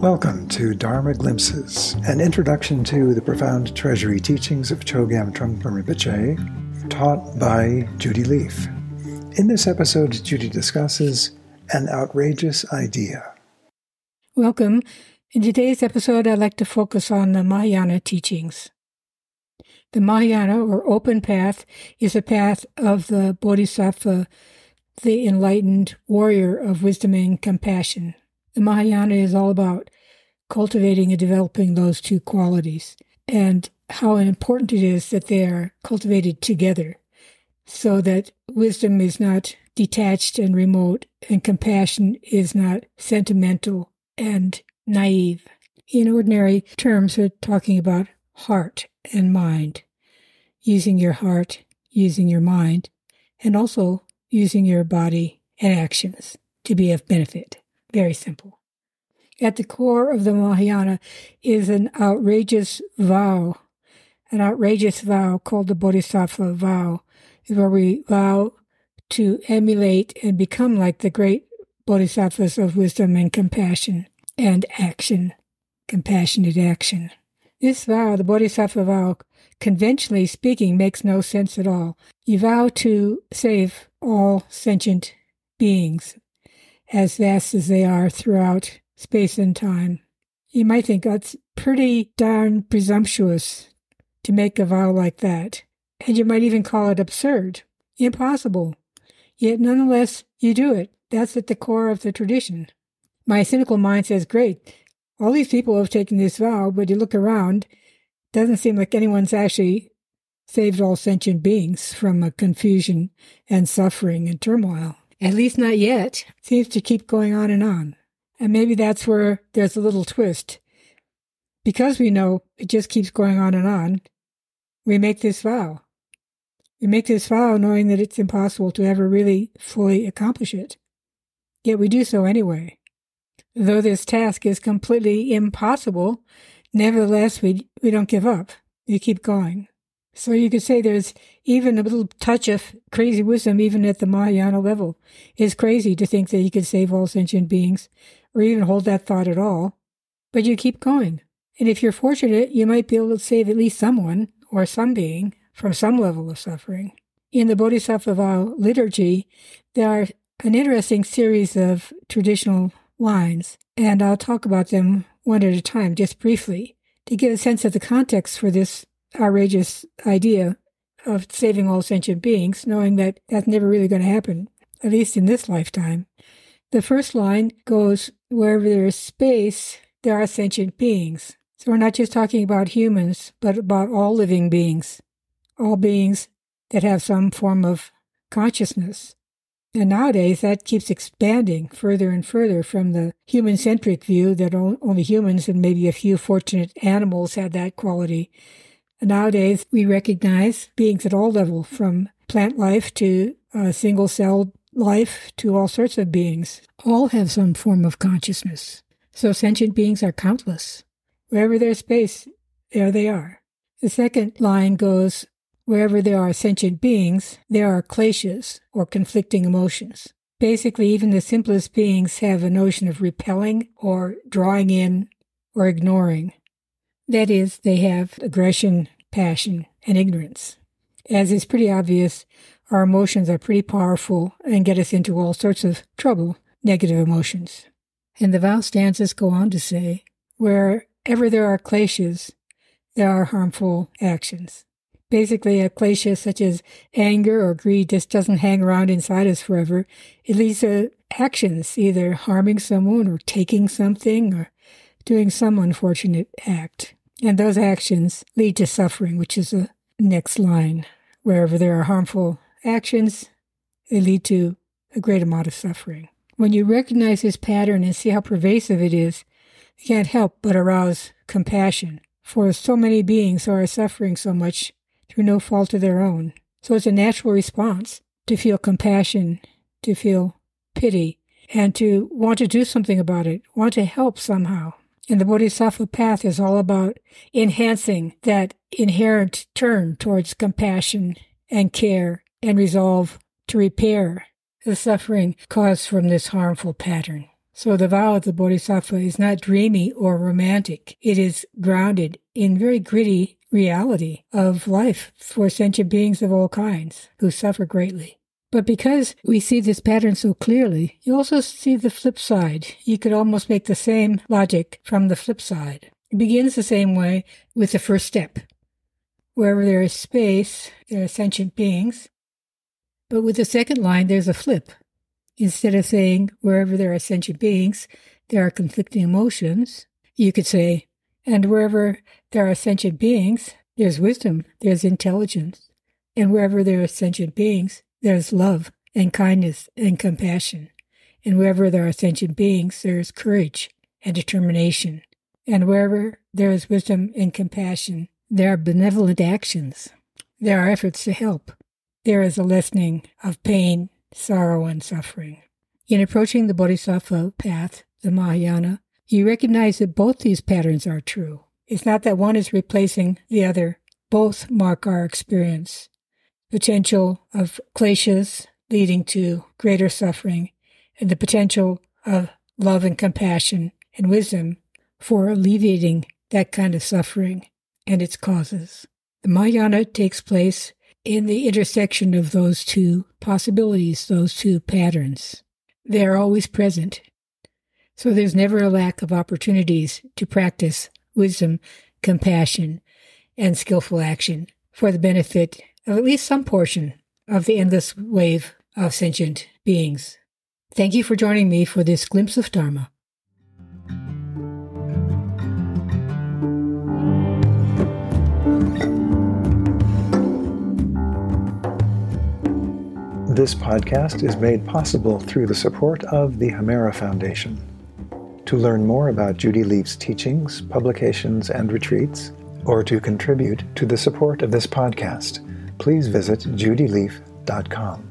Welcome to Dharma Glimpses, an introduction to the profound treasury teachings of Chogyam Trungpa Rinpoche, taught by Judy Leaf. In this episode, Judy discusses an outrageous idea. Welcome. In today's episode, I'd like to focus on the Mahayana teachings. The Mahayana, or open path, is a path of the Bodhisattva, the enlightened warrior of wisdom and compassion. The Mahayana is all about cultivating and developing those two qualities and how important it is that they are cultivated together so that wisdom is not detached and remote and compassion is not sentimental and naive. In ordinary terms, we're talking about heart and mind, using your heart, using your mind, and also using your body and actions to be of benefit. Very simple. At the core of the Mahayana is an outrageous vow, an outrageous vow called the Bodhisattva vow, where we vow to emulate and become like the great bodhisattvas of wisdom and compassion and action, compassionate action. This vow, the Bodhisattva vow, conventionally speaking, makes no sense at all. You vow to save all sentient beings, as vast as they are throughout space and time. You might think that's pretty darn presumptuous to make a vow like that, and you might even call it absurd, impossible. Yet nonetheless, you do it. That's at the core of the tradition. My cynical mind says, great, all these people have taken this vow, but you look around, doesn't seem like anyone's actually saved all sentient beings from confusion and suffering and turmoil. At least not yet. Seems to keep going on and on. And maybe that's where there's a little twist. Because we know it just keeps going on and on, we make this vow. We make this vow knowing that it's impossible to ever really fully accomplish it. Yet we do so anyway. Though this task is completely impossible, nevertheless we, we don't give up. We keep going. So you could say there's even a little touch of crazy wisdom even at the Mahayana level. It's crazy to think that you could save all sentient beings or even hold that thought at all, but you keep going. And if you're fortunate, you might be able to save at least someone or some being from some level of suffering. In the Bodhisattva vow liturgy, there are an interesting series of traditional lines, and I'll talk about them one at a time, just briefly, to get a sense of the context for this outrageous idea of saving all sentient beings, knowing that that's never really going to happen, at least in this lifetime. The first line goes wherever there is space, there are sentient beings. So we're not just talking about humans, but about all living beings, all beings that have some form of consciousness. And nowadays, that keeps expanding further and further from the human centric view that only humans and maybe a few fortunate animals had that quality. Nowadays, we recognize beings at all levels, from plant life to uh, single celled life to all sorts of beings, all have some form of consciousness. So sentient beings are countless. Wherever there's space, there they are. The second line goes, wherever there are sentient beings, there are clashes or conflicting emotions. Basically, even the simplest beings have a notion of repelling or drawing in or ignoring. That is, they have aggression, passion, and ignorance. As is pretty obvious, our emotions are pretty powerful and get us into all sorts of trouble, negative emotions. And the vow stanzas go on to say, wherever there are kleshas, there are harmful actions. Basically, a klesha such as anger or greed just doesn't hang around inside us forever. It leads to actions, either harming someone or taking something or doing some unfortunate act. And those actions lead to suffering, which is the next line. Wherever there are harmful actions, they lead to a great amount of suffering. When you recognize this pattern and see how pervasive it is, you can't help but arouse compassion for so many beings who are suffering so much through no fault of their own. So it's a natural response to feel compassion, to feel pity, and to want to do something about it, want to help somehow. And the Bodhisattva path is all about enhancing that inherent turn towards compassion and care and resolve to repair the suffering caused from this harmful pattern. So the vow of the Bodhisattva is not dreamy or romantic. It is grounded in very gritty reality of life for sentient beings of all kinds who suffer greatly. But because we see this pattern so clearly, you also see the flip side. You could almost make the same logic from the flip side. It begins the same way with the first step. Wherever there is space, there are sentient beings. But with the second line, there's a flip. Instead of saying, wherever there are sentient beings, there are conflicting emotions, you could say, and wherever there are sentient beings, there's wisdom, there's intelligence. And wherever there are sentient beings, there's love and kindness and compassion. And wherever there are sentient beings, there is courage and determination. And wherever there is wisdom and compassion, there are benevolent actions. There are efforts to help. There is a lessening of pain, sorrow, and suffering. In approaching the Bodhisattva path, the Mahayana, you recognize that both these patterns are true. It's not that one is replacing the other. Both mark our experience. Potential of kleshas leading to greater suffering and the potential of love and compassion and wisdom for alleviating that kind of suffering and its causes. The Mahayana takes place in the intersection of those two possibilities, those two patterns. They are always present. So there's never a lack of opportunities to practice wisdom, compassion, and skillful action for the benefit of at least some portion of the endless wave of sentient beings. Thank you for joining me for this glimpse of Dharma. This podcast is made possible through the support of the Hemera Foundation. To learn more about Judy Leaf's teachings, publications, and retreats, or to contribute to the support of this podcast, please visit judyleaf.com.